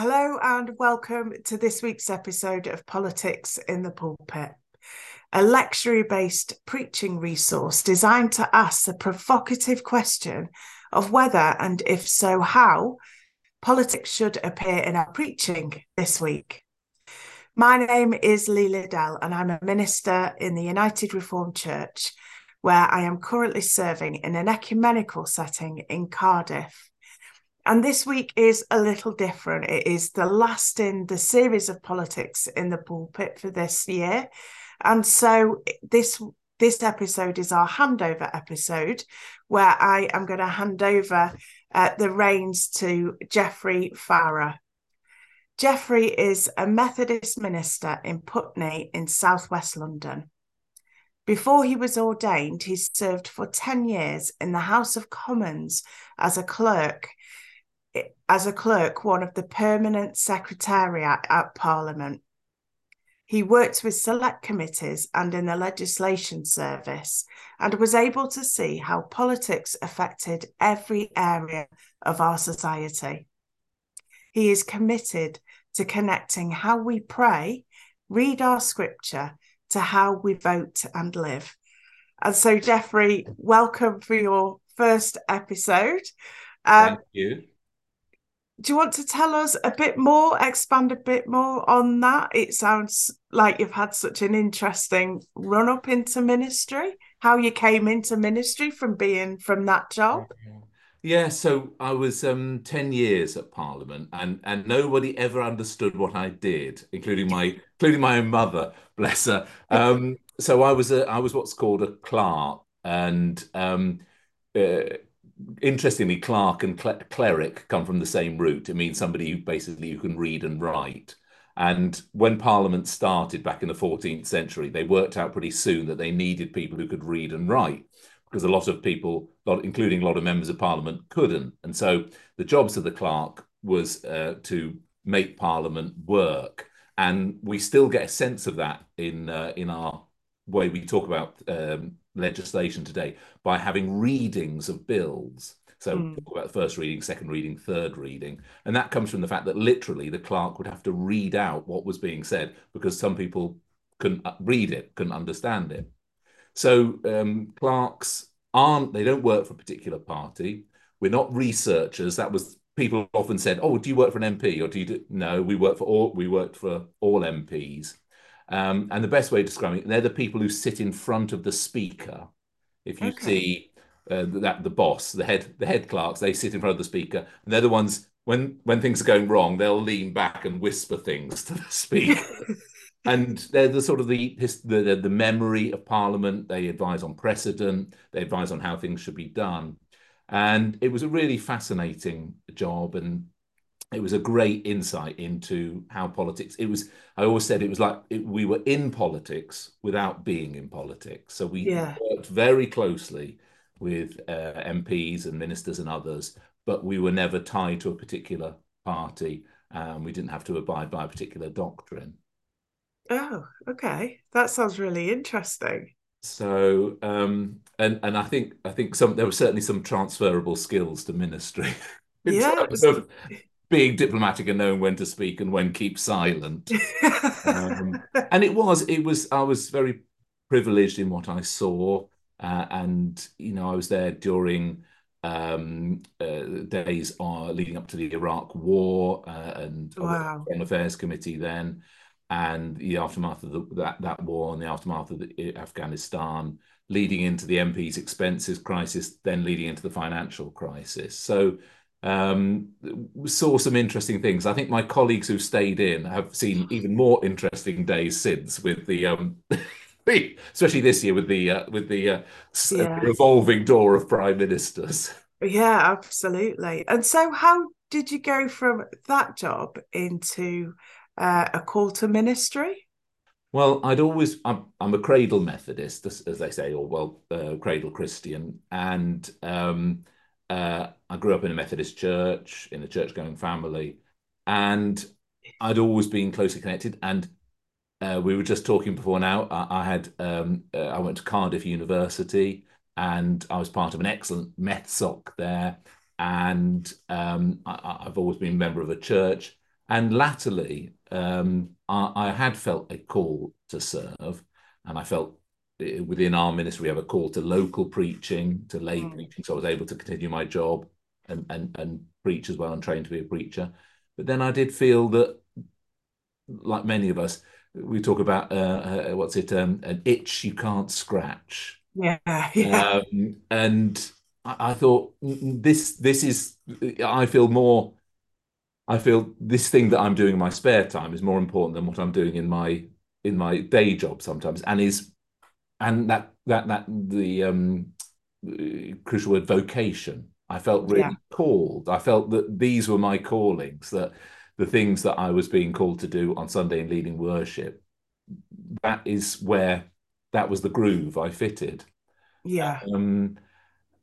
Hello and welcome to this week's episode of Politics in the Pulpit, a lecture based preaching resource designed to ask the provocative question of whether and if so, how politics should appear in our preaching this week. My name is Lee Liddell, and I'm a minister in the United Reformed Church, where I am currently serving in an ecumenical setting in Cardiff. And this week is a little different. It is the last in the series of politics in the pulpit for this year. And so this this episode is our handover episode where I am going to hand over uh, the reins to Jeffrey Farah. Jeffrey is a Methodist minister in Putney in southwest London. Before he was ordained, he served for 10 years in the House of Commons as a clerk as a clerk one of the permanent secretariat at Parliament. He worked with select committees and in the legislation service and was able to see how politics affected every area of our society. He is committed to connecting how we pray, read our scripture, to how we vote and live. And so, Jeffrey, welcome for your first episode. Um, Thank you do you want to tell us a bit more, expand a bit more on that? It sounds like you've had such an interesting run up into ministry, how you came into ministry from being from that job. Yeah, so I was um, 10 years at Parliament and, and nobody ever understood what I did, including my including my own mother, bless her. Um, so I was a I was what's called a clerk and um, uh, interestingly, clerk and cleric come from the same root. It means somebody who basically who can read and write. And when Parliament started back in the 14th century, they worked out pretty soon that they needed people who could read and write because a lot of people, including a lot of members of Parliament, couldn't. And so the jobs of the clerk was uh, to make Parliament work. And we still get a sense of that in uh, in our way we talk about um, legislation today by having readings of bills. So mm. talk about first reading, second reading, third reading, and that comes from the fact that literally the clerk would have to read out what was being said because some people couldn't uh, read it, couldn't understand it. So um, clerks aren't; they don't work for a particular party. We're not researchers. That was people often said, "Oh, do you work for an MP or do you?" Do? No, we work for all. We worked for all MPs. Um, and the best way of describing it, they're the people who sit in front of the speaker. If you okay. see uh, that the boss, the head, the head clerks, they sit in front of the speaker, and they're the ones when when things are going wrong, they'll lean back and whisper things to the speaker. and they're the sort of the, the the memory of Parliament. They advise on precedent. They advise on how things should be done. And it was a really fascinating job, and it was a great insight into how politics it was i always said it was like it, we were in politics without being in politics. So we yeah. worked very closely with uh, mps and ministers and others but we were never tied to a particular party and we didn't have to abide by a particular doctrine. Oh okay. That sounds really interesting. So um and and i think i think some there were certainly some transferable skills to ministry. Yeah of, being diplomatic and knowing when to speak and when keep silent. um, and it was, it was, I was very privileged in what I saw. Uh, and, you know, I was there during um, uh, days uh, leading up to the Iraq War uh, and wow. Foreign Affairs Committee then, and the aftermath of the, that, that war and the aftermath of the, Afghanistan, leading into the MP's expenses crisis, then leading into the financial crisis. So um, saw some interesting things. I think my colleagues who stayed in have seen even more interesting days since with the um, especially this year with the uh, with the uh, yeah. revolving door of prime ministers. Yeah, absolutely. And so, how did you go from that job into uh, a call to ministry? Well, I'd always I'm, I'm a cradle Methodist, as, as they say, or well, uh, cradle Christian, and um, uh, I grew up in a Methodist church, in a church going family, and I'd always been closely connected. And uh, we were just talking before now. I, I had um, uh, I went to Cardiff University, and I was part of an excellent MethSoc there. And um, I, have always been a member of a church. And latterly, um, I, I, had felt a call to serve, and I felt within our ministry we have a call to local preaching, to lay mm. preaching. So I was able to continue my job and, and and preach as well and train to be a preacher. But then I did feel that, like many of us, we talk about uh, uh, what's it um, an itch you can't scratch. Yeah, yeah. Um, and I, I thought this this is I feel more I feel this thing that I'm doing in my spare time is more important than what I'm doing in my in my day job sometimes, and is and that that that the um, crucial word vocation. I felt really yeah. called. I felt that these were my callings. That the things that I was being called to do on Sunday and leading worship. That is where that was the groove I fitted. Yeah. Um,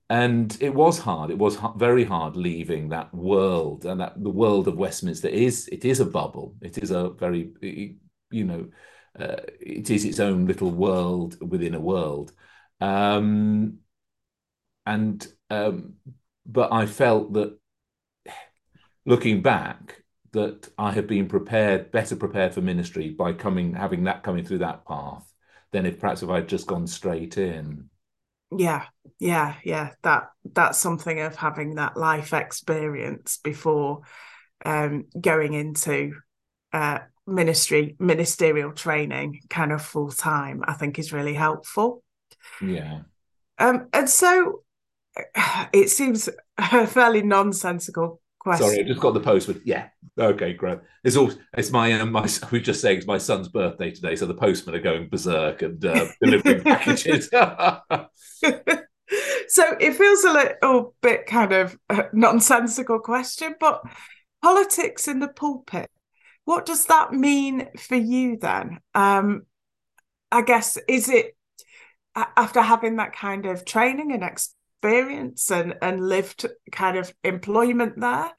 and it was hard it was very hard leaving that world and that the world of westminster is it is a bubble it is a very you know uh, it is its own little world within a world. Um, and um, but i felt that looking back that i have been prepared better prepared for ministry by coming having that coming through that path than if perhaps if i'd just gone straight in. Yeah yeah yeah. That that's something of having that life experience before um going into uh ministry ministerial training kind of full time i think is really helpful. Yeah. Um and so it seems a fairly nonsensical question sorry i just got the post but yeah okay great. It's all it's my um, my we just saying it's my son's birthday today so the postmen are going berserk and uh, delivering packages. So it feels a little bit kind of a nonsensical question, but politics in the pulpit, what does that mean for you then? Um, I guess, is it after having that kind of training and experience and, and lived kind of employment there?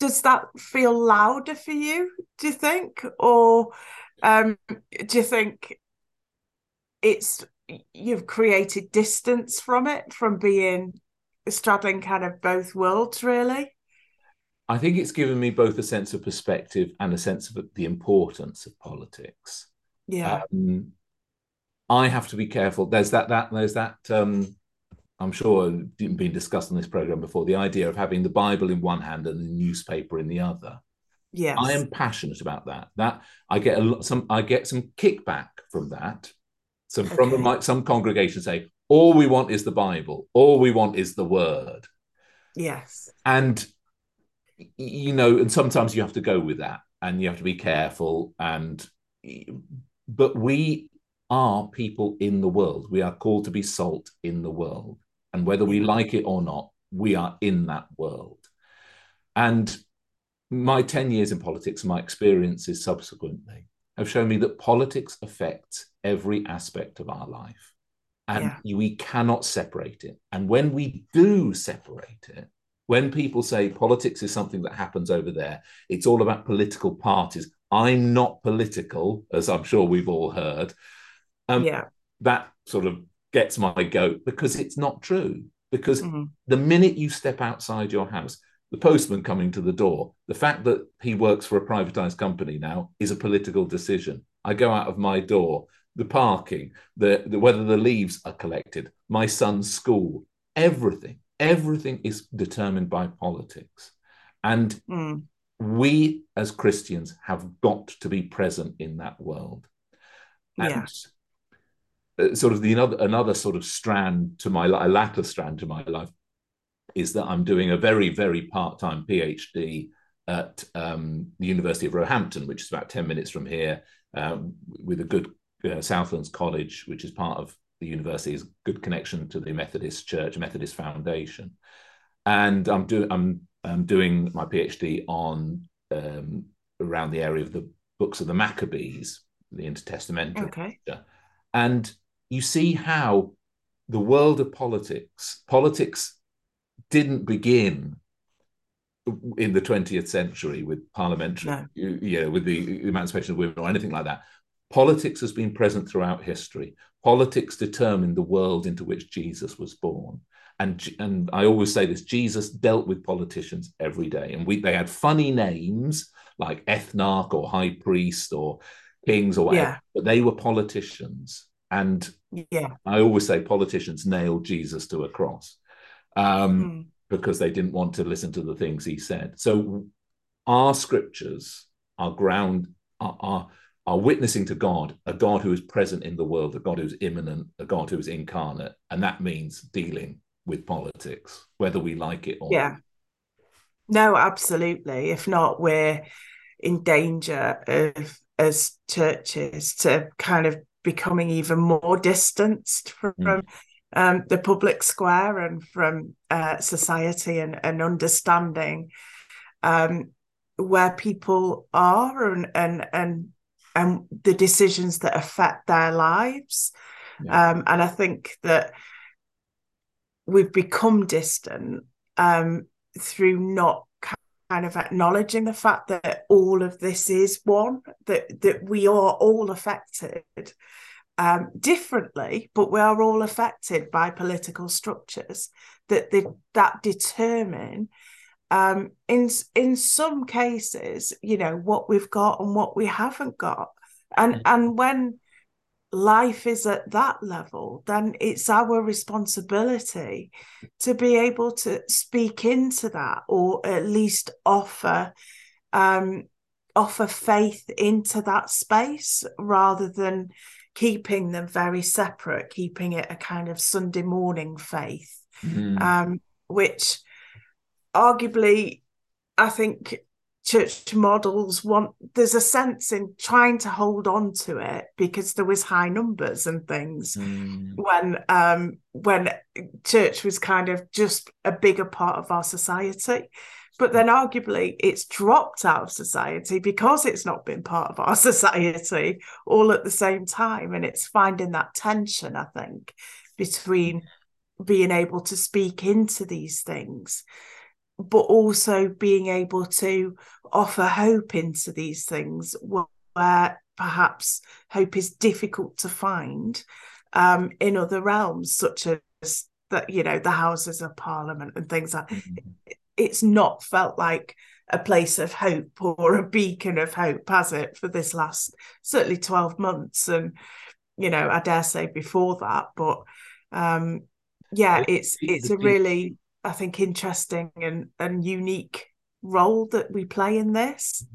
Does that feel louder for you, do you think? Or um, do you think it's you've created distance from it from being straddling kind of both worlds really i think it's given me both a sense of perspective and a sense of the importance of politics. Yeah. Um, i have to be careful. There's that that there's that um, i'm sure been discussed on this program before the idea of having the bible in one hand and the newspaper in the other. Yes. I am passionate about that. That i get a lot some i get some kickback from that. So from like some congregations say, all we want is the Bible, all we want is the word. Yes. And you know, and sometimes you have to go with that and you have to be careful and but we are people in the world. We are called to be salt in the world. And whether we mm-hmm. like it or not, we are in that world. And my 10 years in politics, my experiences subsequently have shown me that politics affects every aspect of our life. And yeah. we cannot separate it. And when we do separate it, when people say politics is something that happens over there, it's all about political parties. I'm not political, as I'm sure we've all heard. Um, yeah. That sort of gets my goat because it's not true. Because mm-hmm. the minute you step outside your house, the postman coming to the door, the fact that he works for a privatized company now is a political decision. I go out of my door, the parking, the, the whether the leaves are collected, my son's school, everything, everything is determined by politics. And mm. we as Christians have got to be present in that world. And yeah. sort of the another another sort of strand to my a latter strand to my life is that I'm doing a very, very part time PhD at um, the University of Roehampton, which is about 10 minutes from here, um, with a good uh, Southlands College, which is part of the university's good connection to the Methodist Church, Methodist Foundation. And I'm, do- I'm, I'm doing my PhD on um, around the area of the books of the Maccabees, the intertestamental. Okay. And you see how the world of politics, politics didn't begin in the 20th century with parliamentary, no. you, you know, with the emancipation of women or anything like that. Politics has been present throughout history. Politics determined the world into which Jesus was born. And, and I always say this Jesus dealt with politicians every day. And we they had funny names like ethnarch or high priest or kings or whatever, yeah. but they were politicians. And yeah, I always say politicians nailed Jesus to a cross um, mm. because they didn't want to listen to the things he said. So our scriptures are ground are, are are witnessing to God, a God who is present in the world, a God who's immanent, a God who is incarnate, and that means dealing with politics, whether we like it or not. yeah. Not. No, absolutely. If not, we're in danger of as churches to kind of becoming even more distanced from mm. um, the public square and from uh, society and, and understanding um, where people are and and and and the decisions that affect their lives. Yeah. Um, and I think that we've become distant um, through not kind of acknowledging the fact that all of this is one, that that we are all affected um, differently, but we are all affected by political structures that the, that determine um, in in some cases, you know, what we've got and what we haven't got. And mm-hmm. and when life is at that level, then it's our responsibility to be able to speak into that or at least offer um, offer faith into that space rather than keeping them very separate, keeping it a kind of Sunday morning faith, mm. um, which arguably, I think church models want there's a sense in trying to hold on to it because there was high numbers and things mm. when um when church was kind of just a bigger part of our society but then arguably it's dropped out of society because it's not been part of our society all at the same time and it's finding that tension i think between being able to speak into these things but also being able to offer hope into these things where perhaps hope is difficult to find um, in other realms, such as that you know the Houses of Parliament and things like. Mm-hmm. It's not felt like a place of hope or a beacon of hope, has it, for this last certainly twelve months, and you know I dare say before that, but um, yeah, it's it's a really I think interesting and and unique role that we play in this.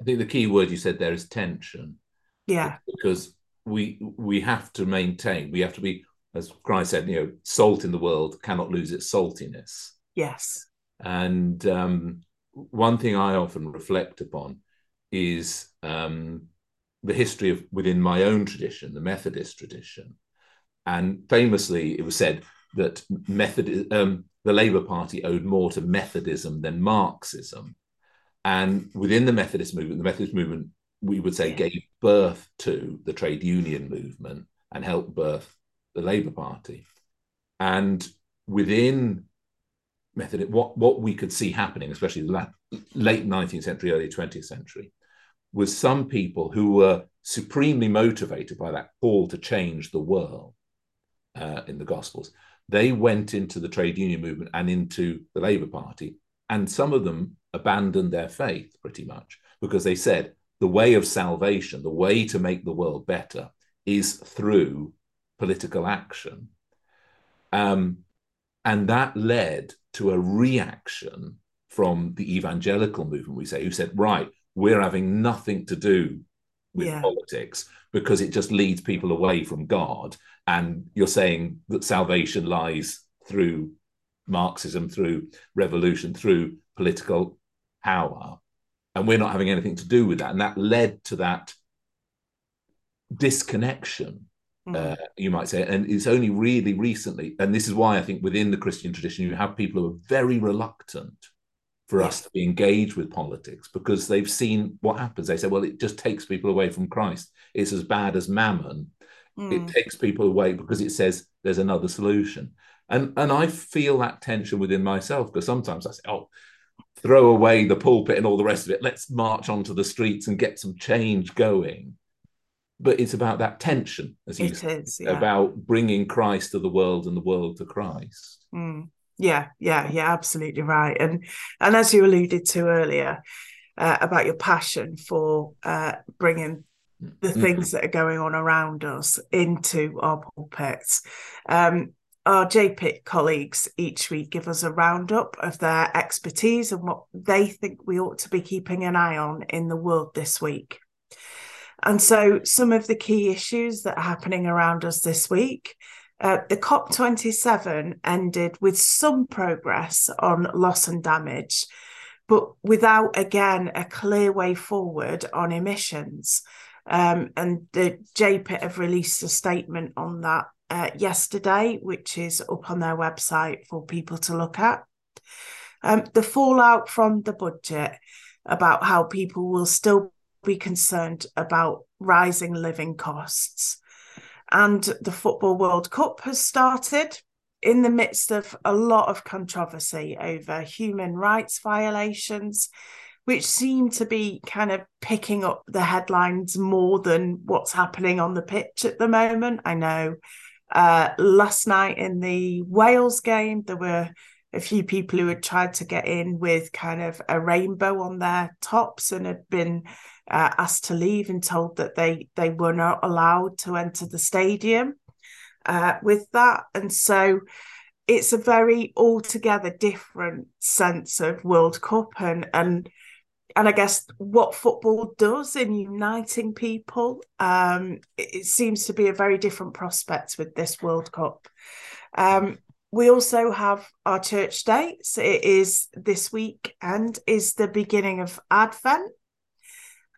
I think the key word you said there is tension. Yeah. Because we we have to maintain, we have to be, as Christ said, you know, salt in the world cannot lose its saltiness. Yes. And um, one thing I often reflect upon is um, the history of within my own tradition, the Methodist tradition. And famously, it was said that method um, the Labour Party owed more to Methodism than Marxism. And within the Methodist movement, the Methodist movement, we would say, gave birth to the trade union movement and helped birth the Labour Party. And within Methodist, what, what we could see happening, especially the late 19th century, early 20th century, was some people who were supremely motivated by that call to change the world uh, in the Gospels they went into the trade union movement and into the Labour Party, and some of them abandoned their faith pretty much because they said the way of salvation, the way to make the world better, is through political action. Um, and that led to a reaction from the evangelical movement, we say, who said, right, we're having nothing to do with yeah. politics because it just leads people away from God and you're saying that salvation lies through Marxism, through revolution, through political power. And we're not having anything to do with that. And that led to that disconnection, mm. uh, you might say. And it's only really recently, and this is why I think within the Christian tradition, you have people who are very reluctant for us to be engaged with politics because they've seen what happens. They say, well, it just takes people away from Christ. It's as bad as mammon Mm. It takes people away because it says there's another solution. And and I feel that tension within myself because sometimes I say, oh, throw away the pulpit and all the rest of it. Let's march onto the streets and get some change going. But it's about that tension, as you it said, is, yeah. about bringing Christ to the world and the world to Christ. Mm. Yeah, yeah, yeah, absolutely right. And and as you alluded to earlier uh, about your passion for uh, bringing the mm-hmm. things that are going on around us into our pulpits. Um, our JPIT colleagues each week give us a roundup of their expertise and what they think we ought to be keeping an eye on in the world this week. And so, some of the key issues that are happening around us this week uh, the COP27 ended with some progress on loss and damage, but without, again, a clear way forward on emissions. Um, and the JPIT have released a statement on that uh, yesterday, which is up on their website for people to look at. Um, the fallout from the budget about how people will still be concerned about rising living costs. And the Football World Cup has started in the midst of a lot of controversy over human rights violations, which seem to be kind of picking up the headlines more than what's happening on the pitch at the moment. I know uh, last night in the Wales game, there were a few people who had tried to get in with kind of a rainbow on their tops and had been uh, asked to leave and told that they they were not allowed to enter the stadium uh, with that. And so it's a very altogether different sense of World Cup and and and I guess what football does in uniting people, um, it, seems to be a very different prospect with this World Cup. Um, we also have our church dates. It is this week and is the beginning of Advent.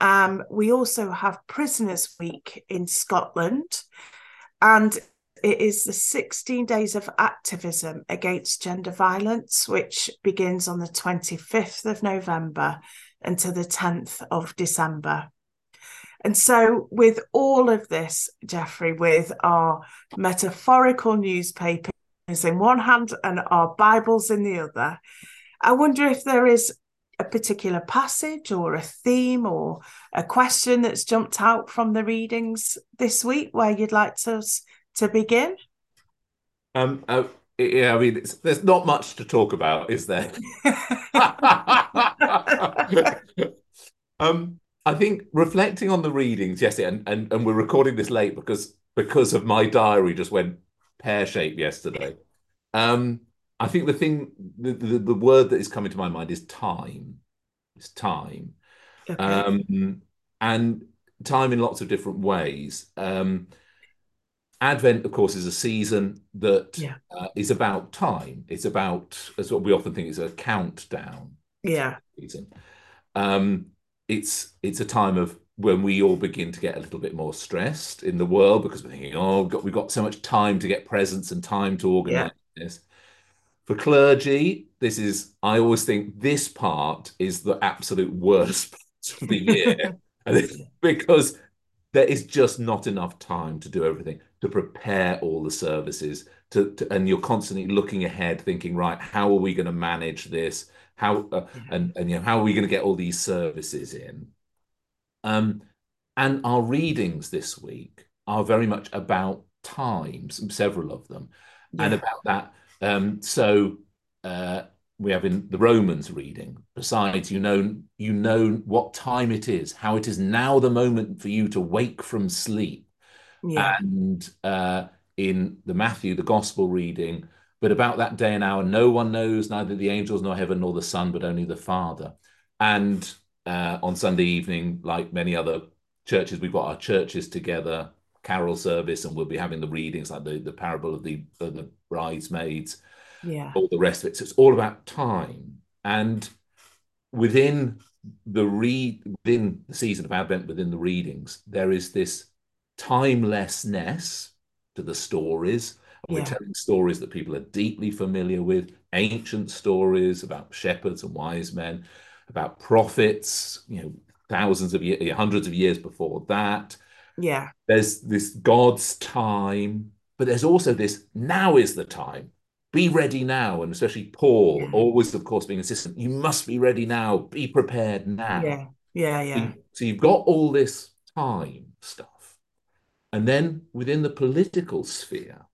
Um, we also have Prisoners Week in Scotland, and it is the 16 days of activism against gender violence, which begins on the 25th of November until the 10th of December. And so, with all of this, Jeffrey, with our metaphorical newspapers in one hand and our Bibles in the other, I wonder if there is a particular passage or a theme or a question that's jumped out from the readings this week where you'd like to, to begin? Um, uh, yeah, I mean, there's not much to talk about, is there? um, I think reflecting on the readings, yes, and, and and we're recording this late because because of my diary just went pear shaped yesterday. Um, I think the thing, the, the, the word that is coming to my mind is time. It's time, okay. um, and time in lots of different ways. Um, Advent, of course, is a season that yeah. uh, is about time. It's about, as what we often think is a countdown. Yeah. Season. Um, it's it's a time of when we all begin to get a little bit more stressed in the world because we're thinking, oh, we've got, we've got so much time to get presents and time to organize yeah. this. For clergy, this is, I always think this part is the absolute worst part of the year because there is just not enough time to do everything to prepare all the services to, to, and you're constantly looking ahead thinking right how are we going to manage this? How uh, and and you know how are we going to get all these services in? Um and our readings this week are very much about times several of them yeah. and about that. Um so uh we have in the Romans reading. Besides, you know, you know what time it is, how it is now the moment for you to wake from sleep yeah. and uh, in the Matthew, the gospel reading, but about that day and hour, no one knows, neither the angels nor heaven nor the Son, but only the Father. And uh, on Sunday evening, like many other churches, we've got our churches together, carol service, and we'll be having the readings like the, the parable of the, of the bridesmaids, yeah, all the rest of it. So it's all about time. And within the read within the season of Advent, within the readings, there is this timelessness to the stories. And yeah. we're telling stories that people are deeply familiar with, ancient stories about shepherds and wise men, about prophets, you know, thousands of years, hundreds of years before that. Yeah. There's this God's time, but there's also this now is the time. Be ready now. And especially Paul, yeah. always, of course, being insistent, you must be ready now, be prepared now. Yeah. Yeah. Yeah. So you've got all this time stuff. And then within the political sphere,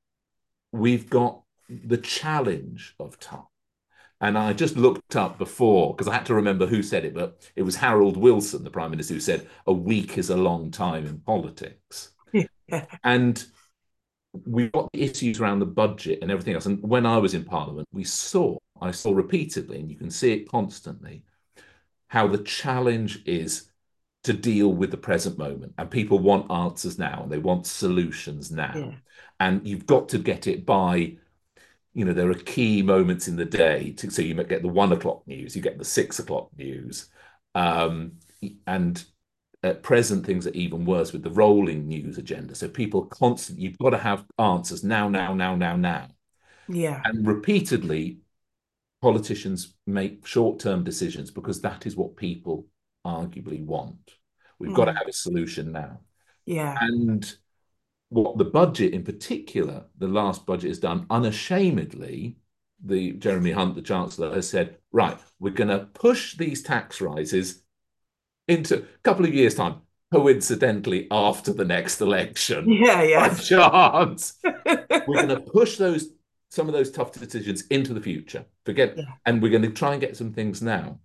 we've got the challenge of time. And I just looked up before because I had to remember who said it, but it was Harold Wilson, the Prime Minister, who said, A week is a long time in politics. And we've got the issues around the budget and everything else. And when I was in Parliament, we saw, I saw repeatedly, and you can see it constantly, how the challenge is to deal with the present moment. And people want answers now and they want solutions now. Yeah. And you've got to get it by, you know, there are key moments in the day. To, so you might get the one o'clock news, you get the six o'clock news. Um, and at present, things are even worse with the rolling news agenda. So people constantly, you've got to have answers now, now, now, now, now. Yeah. And repeatedly, politicians make short term decisions because that is what people arguably want. We've mm. got to have a solution now. Yeah. And what the budget in particular, the last budget has done unashamedly, the Jeremy Hunt, the Chancellor, has said, right, we're going to push these tax rises into a couple of years' time, coincidentally after the next election. Yeah, yeah. By chance. we're going to push those some of those tough decisions into the future. Forget, yeah. and we're going to try and get some things now.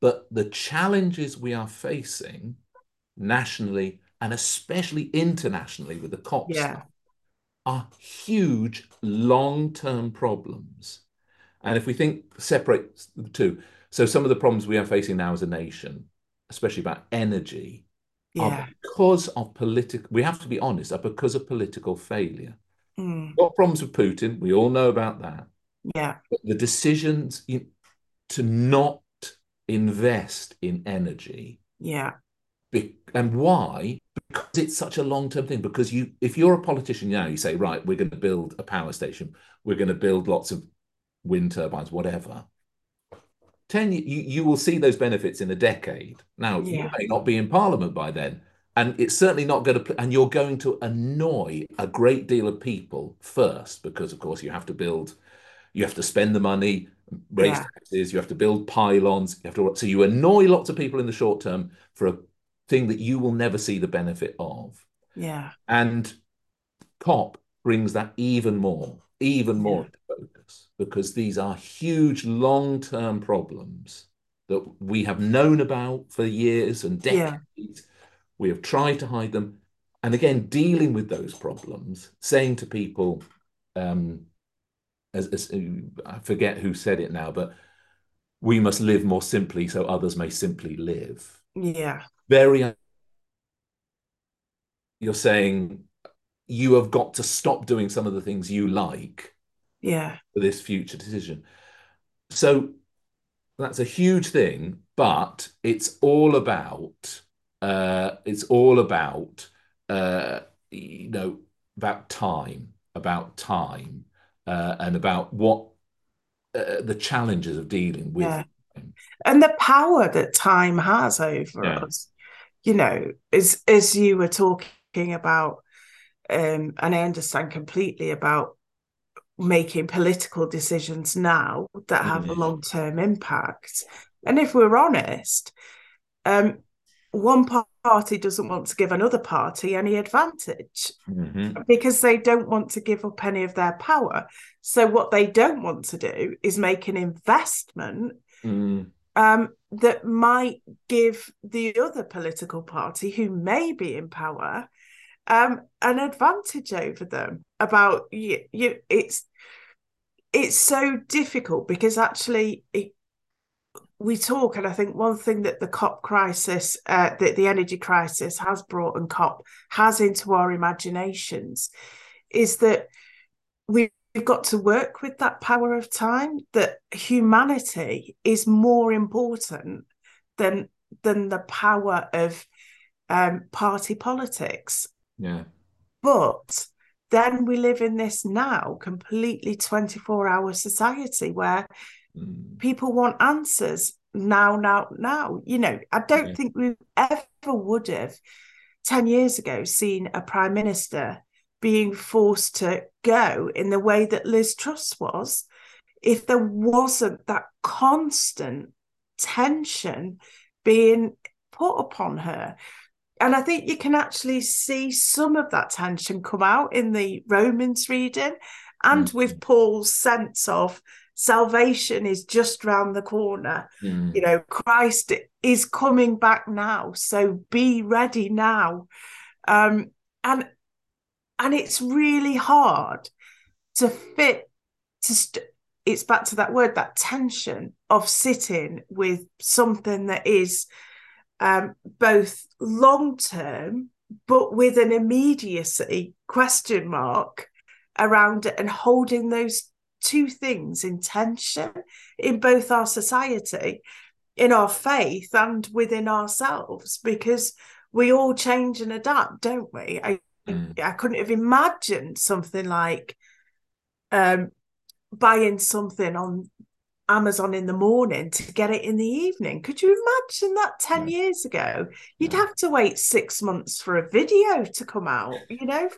But the challenges we are facing nationally and especially internationally with the COP yeah. stuff are huge long-term problems. And if we think separate the two, so some of the problems we are facing now as a nation, especially about energy, yeah. are because of political. We have to be honest, are because of political failure. Mm. Got problems with Putin. We all know about that. Yeah. But the decisions to not invest in energy. Yeah. Be, and why? Because it's such a long term thing. Because you, if you're a politician now, you say, right, we're going to build a power station, we're going to build lots of wind turbines, whatever. 10 you, you will see those benefits in a decade now yeah. you may not be in parliament by then and it's certainly not going to and you're going to annoy a great deal of people first because of course you have to build you have to spend the money raise yeah. taxes you have to build pylons you have to so you annoy lots of people in the short term for a thing that you will never see the benefit of yeah and cop brings that even more even more yeah. Because these are huge long-term problems that we have known about for years and decades yeah we have tried to hide them. And again, dealing with those problems, saying to people, um, as, as I forget who said it now, but we must live more simply so others may simply live. Yeah. Very. You're saying you have got to stop doing some of the things you like. Yeah. For this future decision. So that's a huge thing, but it's all about uh, it's all about uh, you know about time, about time, uh, and about what uh, the challenges of dealing with. Yeah. And the power that time has over yeah. us, you know, as as you were talking about, um, and I understand completely about making political decisions now that have mm-hmm. a long term impact. And if we're honest, um, one party doesn't want to give another party any advantage mm-hmm. because they don't want to give up any of their power. So, what they don't want to do is make an investment mm. um, that might give the other political party who may be in power um, an advantage over them. About you, you, it's it's so difficult because actually it, we talk, and I think one thing that the COP crisis, uh, that the energy crisis has brought and COP has into our imaginations, is that we've got to work with that power of time. That humanity is more important than than the power of um, party politics. Yeah, but then we live in this now completely 24 hour society where Mm. People want answers now, now, now. You know, I don't yeah. think we ever would have 10 years ago seen a prime minister being forced to go in the way that Liz Truss was if there wasn't that constant tension being put upon her. And I think you can actually see some of that tension come out in the Romans reading and mm-hmm. with Paul's sense of salvation is just round the corner. Mm. You know, Christ is coming back now, so be ready now. Um, and and it's really hard to fit to st- it's back to that word that tension of sitting with something that is um, both long term but with an immediacy question mark around it and holding those two things in tension in both our society in our faith and within ourselves because we all change and adapt don't we i mm. i couldn't have imagined something like um buying something on Amazon in the morning to get it in the evening. Could you imagine that 10 yeah. years ago? You'd yeah. have to wait six months for a video to come out, you know,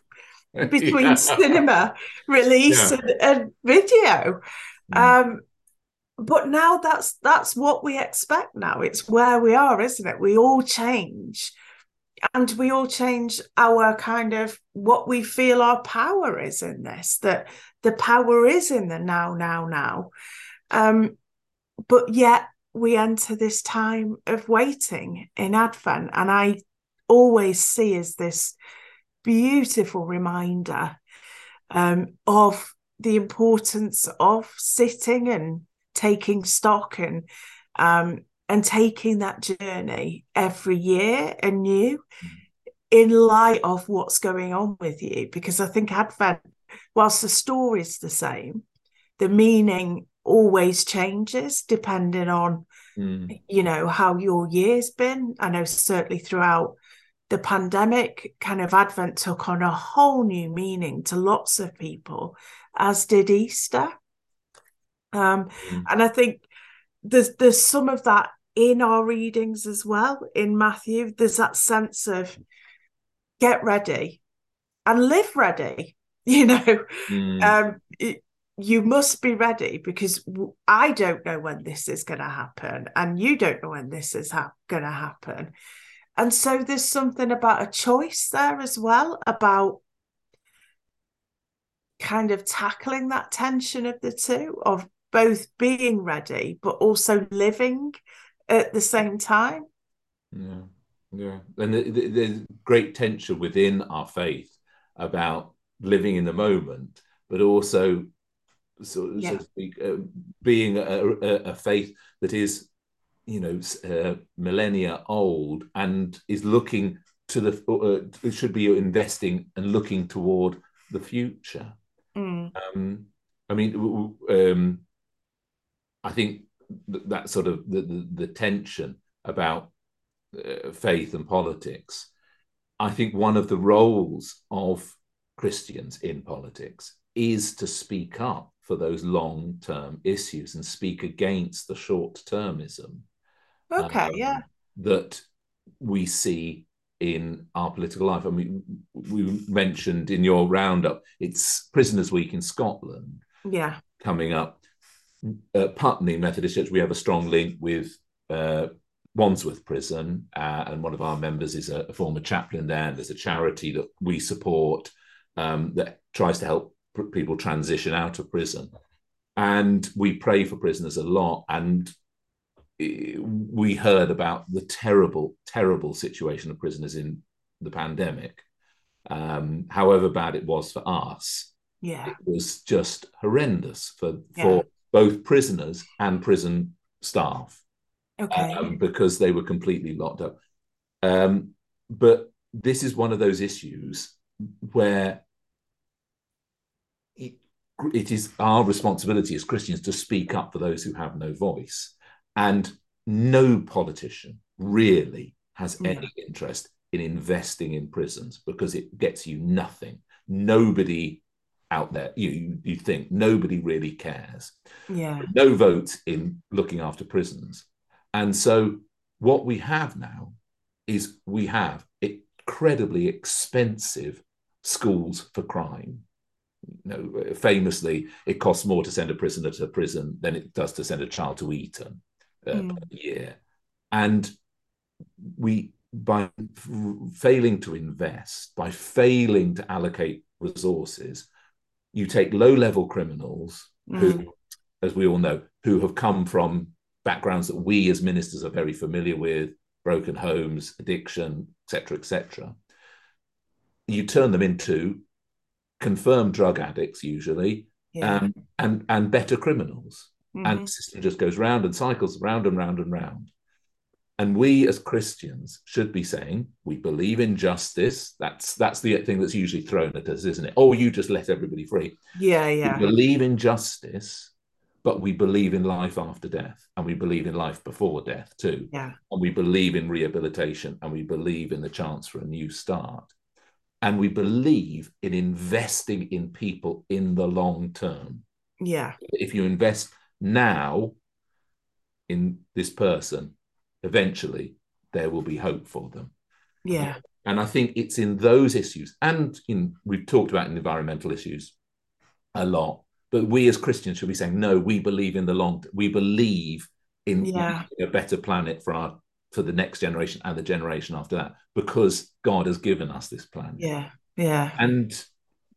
between yeah. cinema release and, and, video. Mm. Um, but now that's that's what we expect now. It's where we are, isn't it? We all change and we all change our kind of what we feel our power is in this that the power is in the now now now um, but yet we enter this time of waiting in Advent, and I always see as this beautiful reminder um, of the importance of sitting and taking stock and um, and taking that journey every year anew in light of what's going on with you. Because i think advent whilst the story is the same the meaning always changes depending on mm. you know how your year's been i know certainly throughout the pandemic kind of advent took on a whole new meaning to lots of people as did easter um, mm. and i think there's there's some of that in our readings as well in matthew there's that sense of get ready and live ready you know mm. um, it, you must be ready because I don't know when this is going to happen, and you don't know when this is ha- going to happen. And so there's something about a choice there as well about kind of tackling that tension of the two of both being ready but also living at the same time. Yeah, yeah, and there's great tension within our faith about living in the moment, but also so, yeah. so to speak, uh, being a, a, a, faith that is, you know, uh, millennia old and is looking to the, uh, should be investing and looking toward the future. Mm. Um, I mean, um, I think that sort of the, the, the tension about uh, faith and politics. I think one of the roles of Christians in politics is to speak up for those long term issues and speak against the short termism. Okay, um, yeah. That we see in our political life. I mean, we mentioned in your roundup, it's Prisoners Week in Scotland. Yeah. Coming up. At Putney Methodist Church, we have a strong link with uh, Wandsworth Prison, uh, and one of our members is a, a, former chaplain there. And There's a charity that we support um, that tries to help people transition out of prison. And we pray for prisoners a lot. And we heard about the terrible, terrible situation of prisoners in the pandemic. Um, however bad it was for us, yeah, it was just horrendous for yeah. for both prisoners and prison staff. Okay, um, because they were completely locked up. Um, but this is one of those issues where it is our responsibility as Christians to speak up for those who have no voice. And no politician really has yeah. any interest in investing in prisons because it gets you nothing. Nobody out there, you you think nobody really cares. Yeah. No votes in looking after prisons. And so what we have now is we have incredibly expensive schools for crime you know, famously, it costs more to send a prisoner to prison than it does to send a child to Eton uh, mm. per year. And we, by f- failing to invest, by failing to allocate resources, you take low level criminals Mm. who, as we all know, who have come from backgrounds that we as ministers are very familiar with broken homes, addiction, etc., etc. You turn them into confirmed drug addicts, usually, Yeah. um, and and better criminals and Mhm. the system just goes round and cycles round and round and round. And we as Christians should be saying we believe in justice. That's that's the thing that's usually thrown at us, isn't it? Oh, you just let everybody free. yeah, We yeah, believe in justice, but we believe in life after death, and we believe in life before death too. yeah, And we believe in rehabilitation, and we believe in the chance for a new start. And we believe in investing in people in the long term yeah, if you invest now in this person, eventually there will be hope for them. yeah, And I think it's in those issues, and in we've talked about environmental issues a lot, but we as Christians should be saying, no, we believe in the long, we believe in Yeah. a better planet for our for the next generation and the generation after that, because God has given us this plan. yeah, yeah, And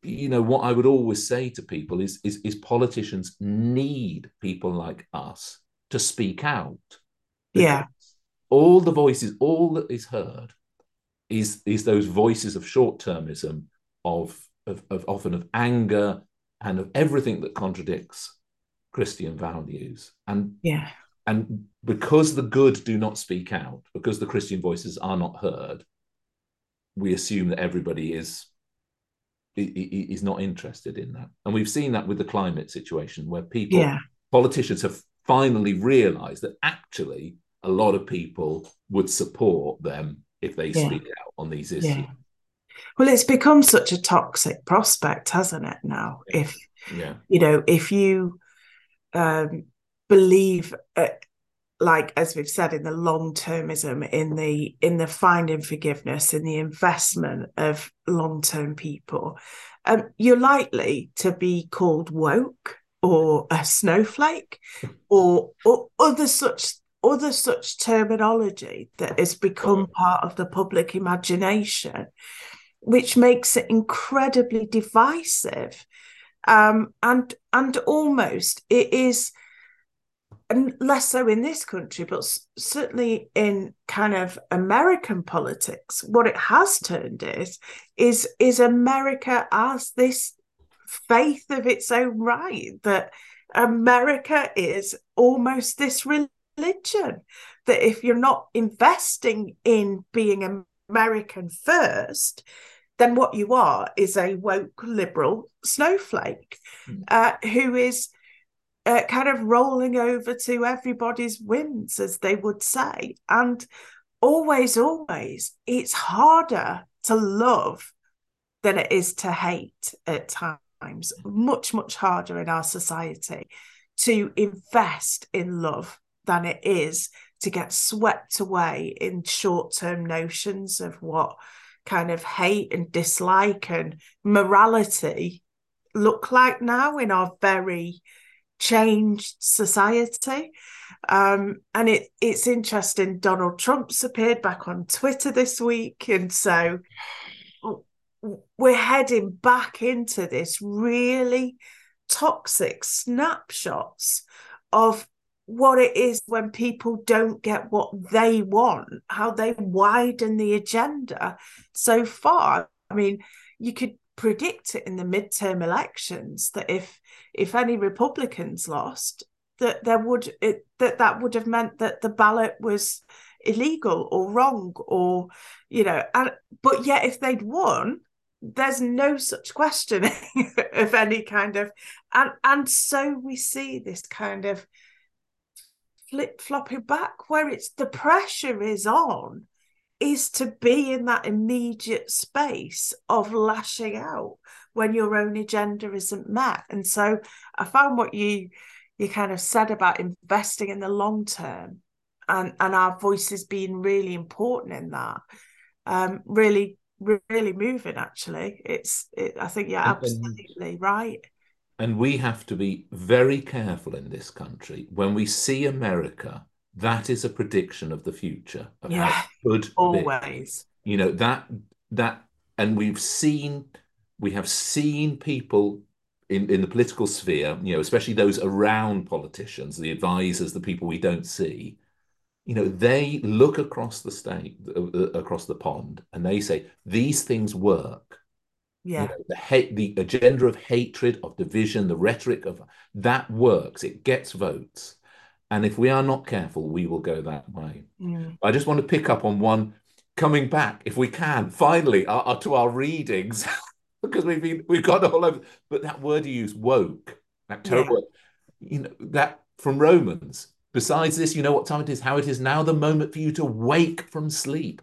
you know what I would always say to people is, is is politicians need people like us to speak out. Yeah. All the voices, all that is heard, is is those voices of short termism, of, of of often of anger and of everything that contradicts Christian values. And yeah, and because the good do not speak out, because the Christian voices are not heard, we assume that everybody is is not interested in that. And we've seen that with the climate situation where people yeah, politicians have finally realized that actually a lot of people would support them if they Yeah. speak out on these issues. yeah. Well, it's become such a toxic prospect, hasn't it? Now, if you know, if you um, believe, uh, like as we've said, in the long termism, in the in the finding forgiveness, in the investment of long term people, um, you're likely to be called woke or a snowflake or, or other such other such terminology that has become part of the public imagination, which makes it incredibly divisive. Um, and and almost it is and less so in this country but certainly in kind of american politics what it has turned is is is america as this faith of its own right that america is almost this religion that if you're not investing in being american first then what you are is a woke liberal snowflake Mm. uh, who is uh, kind of rolling over to everybody's whims, as they would say. And always, always, it's harder to love than it is to hate at times. Much, much harder in our society to invest in love than it is to get swept away in short term notions of what kind of hate and dislike and morality look like now in our very changed society. Um, and it it's interesting. Donald Trump's appeared back on Twitter this week, and so we're heading back into this really toxic snapshots of what it is when people don't get what they want, how they widen the agenda so far. I mean, you could predict it in the midterm elections that if if any Republicans lost, that there would it, that that would have meant that the ballot was illegal or wrong or you know and but yet if they'd won there's no such questioning of any kind of and and so we see this kind of flip flopping back where it's the pressure is on is to be in that immediate space of lashing out when your own agenda isn't met. And so i found what you you kind of said about investing in the long term and and our voices being really important in that um really really moving actually. It's it, i think you're absolutely right. And we have to be very careful in this country. When we see America. That is a prediction of the future of Yeah, could be. always You know that that, and we've seen we have seen people in, in the political sphere, you know, especially those around politicians, the advisors, the people we don't see, you know, they look across the state, uh, uh, across the pond, and they say these things work. Yeah. You know, the hate, the agenda of hatred, of division, the rhetoric of that works. It gets votes, and if we are not careful, we will go that way. Mm. I just want to pick up on one coming back, if we can, finally, uh, uh, to our readings, because we've been we've got all over. But that word you use, woke, that terrible, yeah. you know, that from Romans. Besides this, you know what time it is, how it is now the moment for you to wake from sleep.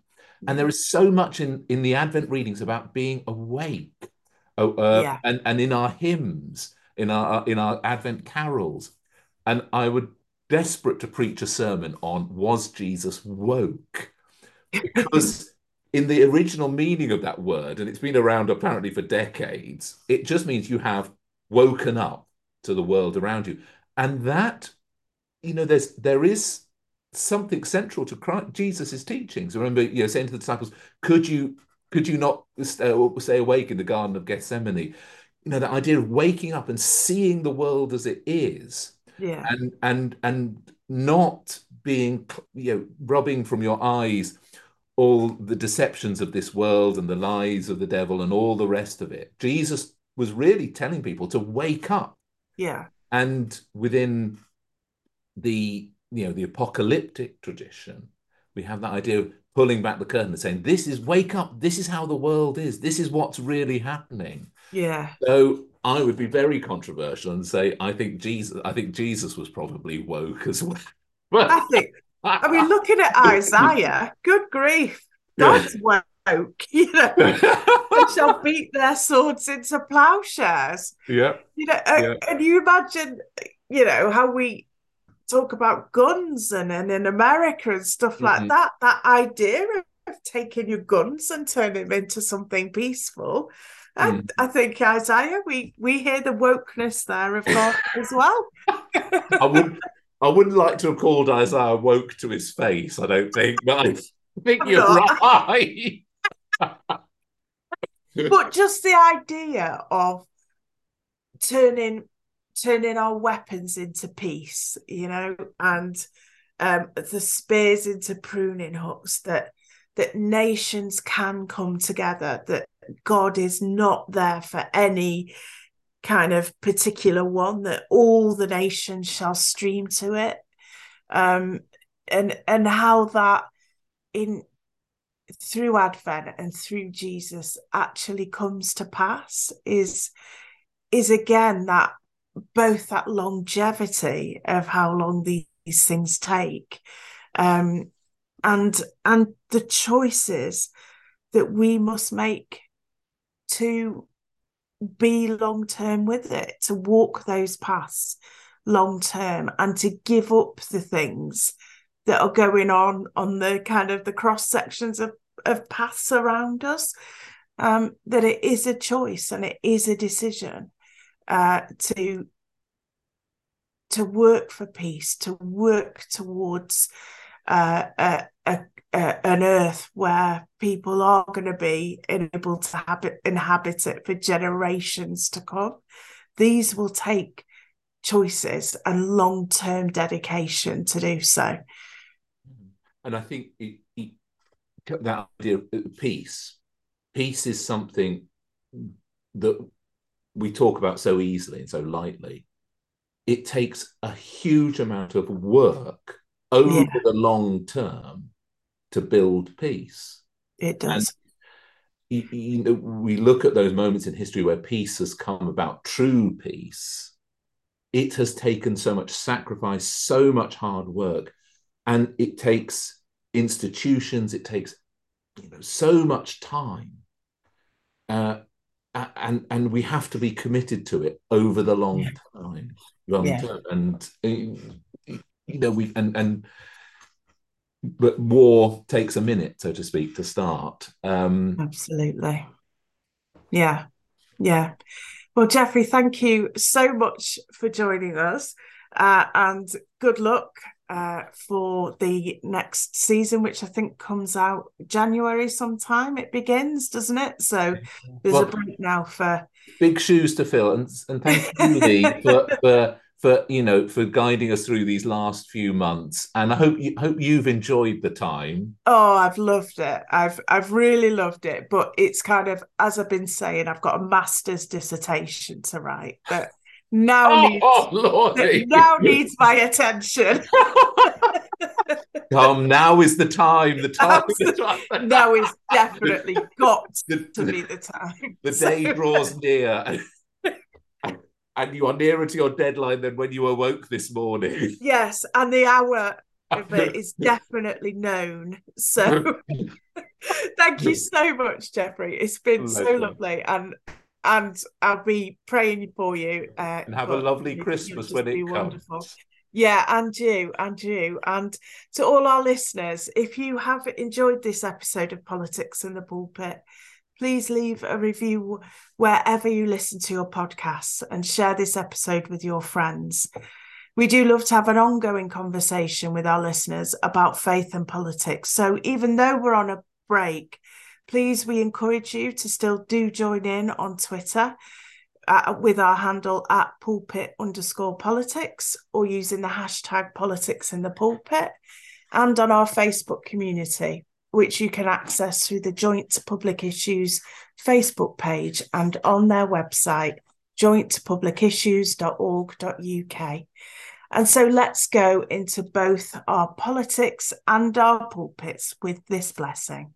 And there is so much in, in the Advent readings about being awake. Oh, uh, yeah. and, and in our hymns, in our in our Advent carols. And I would desperate to preach a sermon on was Jesus woke? Because in the original meaning of that word, and it's been around apparently for decades, it just means you have woken up to the world around you. And that you know, there's there is something central to Christ, Jesus's teachings. Remember, you know, saying to the disciples, "Could you could you not stay, stay awake in the Garden of Gethsemane?" You know, the idea of waking up and seeing the world as it is, yeah, and and and not being, you know, rubbing from your eyes all the deceptions of this world and the lies of the devil and all the rest of it. Jesus was really telling people to wake up. Yeah. And within the you know the apocalyptic tradition we have that idea of pulling back the curtain and saying this is wake up this is how the world is this is what's really happening yeah so i would be very controversial and say i think jesus i think jesus was probably woke as well i think i mean looking at isaiah good grief god's woke you know they shall beat their swords into plowshares yeah you know yeah. and you imagine you know how we talk about guns and, and in America and stuff like mm-hmm. that. That idea of taking your guns and turning them into something peaceful. Mm. I think Isaiah, we we hear the wokeness there of God as well. I wouldn't I wouldn't like to have called Isaiah woke to his face, I don't think, but I think you're right. but just the idea of turning turning our weapons into peace, you know, and um, the spears into pruning hooks that that nations can come together, that God is not there for any kind of particular one, that all the nations shall stream to it. Um, and and how that in through Advent and through Jesus actually comes to pass is is again that both that longevity of how long these things take um, and and the choices that we must make to be long term with it to walk those paths long term and to give up the things that are going on on the kind of the cross sections of, of paths around us. Um, that it is a choice and it is a decision uh, to to work for peace, to work towards uh, a, a, a, Uh, an earth where people are going to be able to habit, inhabit it for generations to come. These will take choices and long term dedication to do so. Mm-hmm. And I think it, it, that idea of peace, peace is something that we talk about so easily and so lightly, it takes a huge amount of work over yeah. the long term to build peace. It does. And, you know, we look at those moments in history where peace has come about, true peace. It has taken so much sacrifice, so much hard work, and it takes institutions. It takes, you know, so much time. Uh, and and we have to be committed to it over the long yeah. time long yeah. term and uh, you know we and and but war takes a minute so to speak to start um absolutely yeah yeah well jeffrey thank you so much for joining us uh, and good luck uh, for the next season, which I think comes out January sometime. It begins, doesn't it? So there's well, a break now for big shoes to fill, and and thank you, Lee, for, for for you know for guiding us through these last few months and i hope you hope you've enjoyed the time oh i've loved it i've i've really loved it but it's kind of as i've been saying i've got a master's dissertation to write that now oh, needs oh, Lordy. now needs my attention Come, now is the time. The time. The time. now is definitely got to be the time. The day draws near and you are nearer to your deadline than when you awoke this morning. Yes, and the hour of it is definitely known. So thank you so much, Jeffrey. It's been lovely. so lovely and and I'll be praying for you. Uh, and have a lovely Christmas when it comes. Wonderful. Yeah, and you, and you, and to all our listeners, if you have enjoyed this episode of Politics in the Pulpit, please leave a review wherever you listen to your podcasts and share this episode with your friends. We do love to have an ongoing conversation with our listeners about faith and politics. So even though we're on a break, please, we encourage you to still do join in on Twitter uh, with our handle at pulpit underscore politics or using the hashtag politics in the pulpit and on our Facebook community which you can access through the Joint Public Issues Facebook page and on their website, jointpublicissues.org.uk. And so let's go into both our politics and our pulpits with this blessing.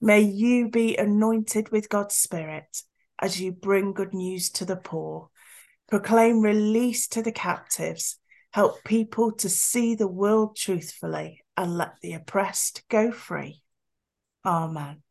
May you be anointed with God's Spirit as you bring good news to the poor, proclaim release to the captives, help people to see the world truthfully and let the oppressed go free. Amen.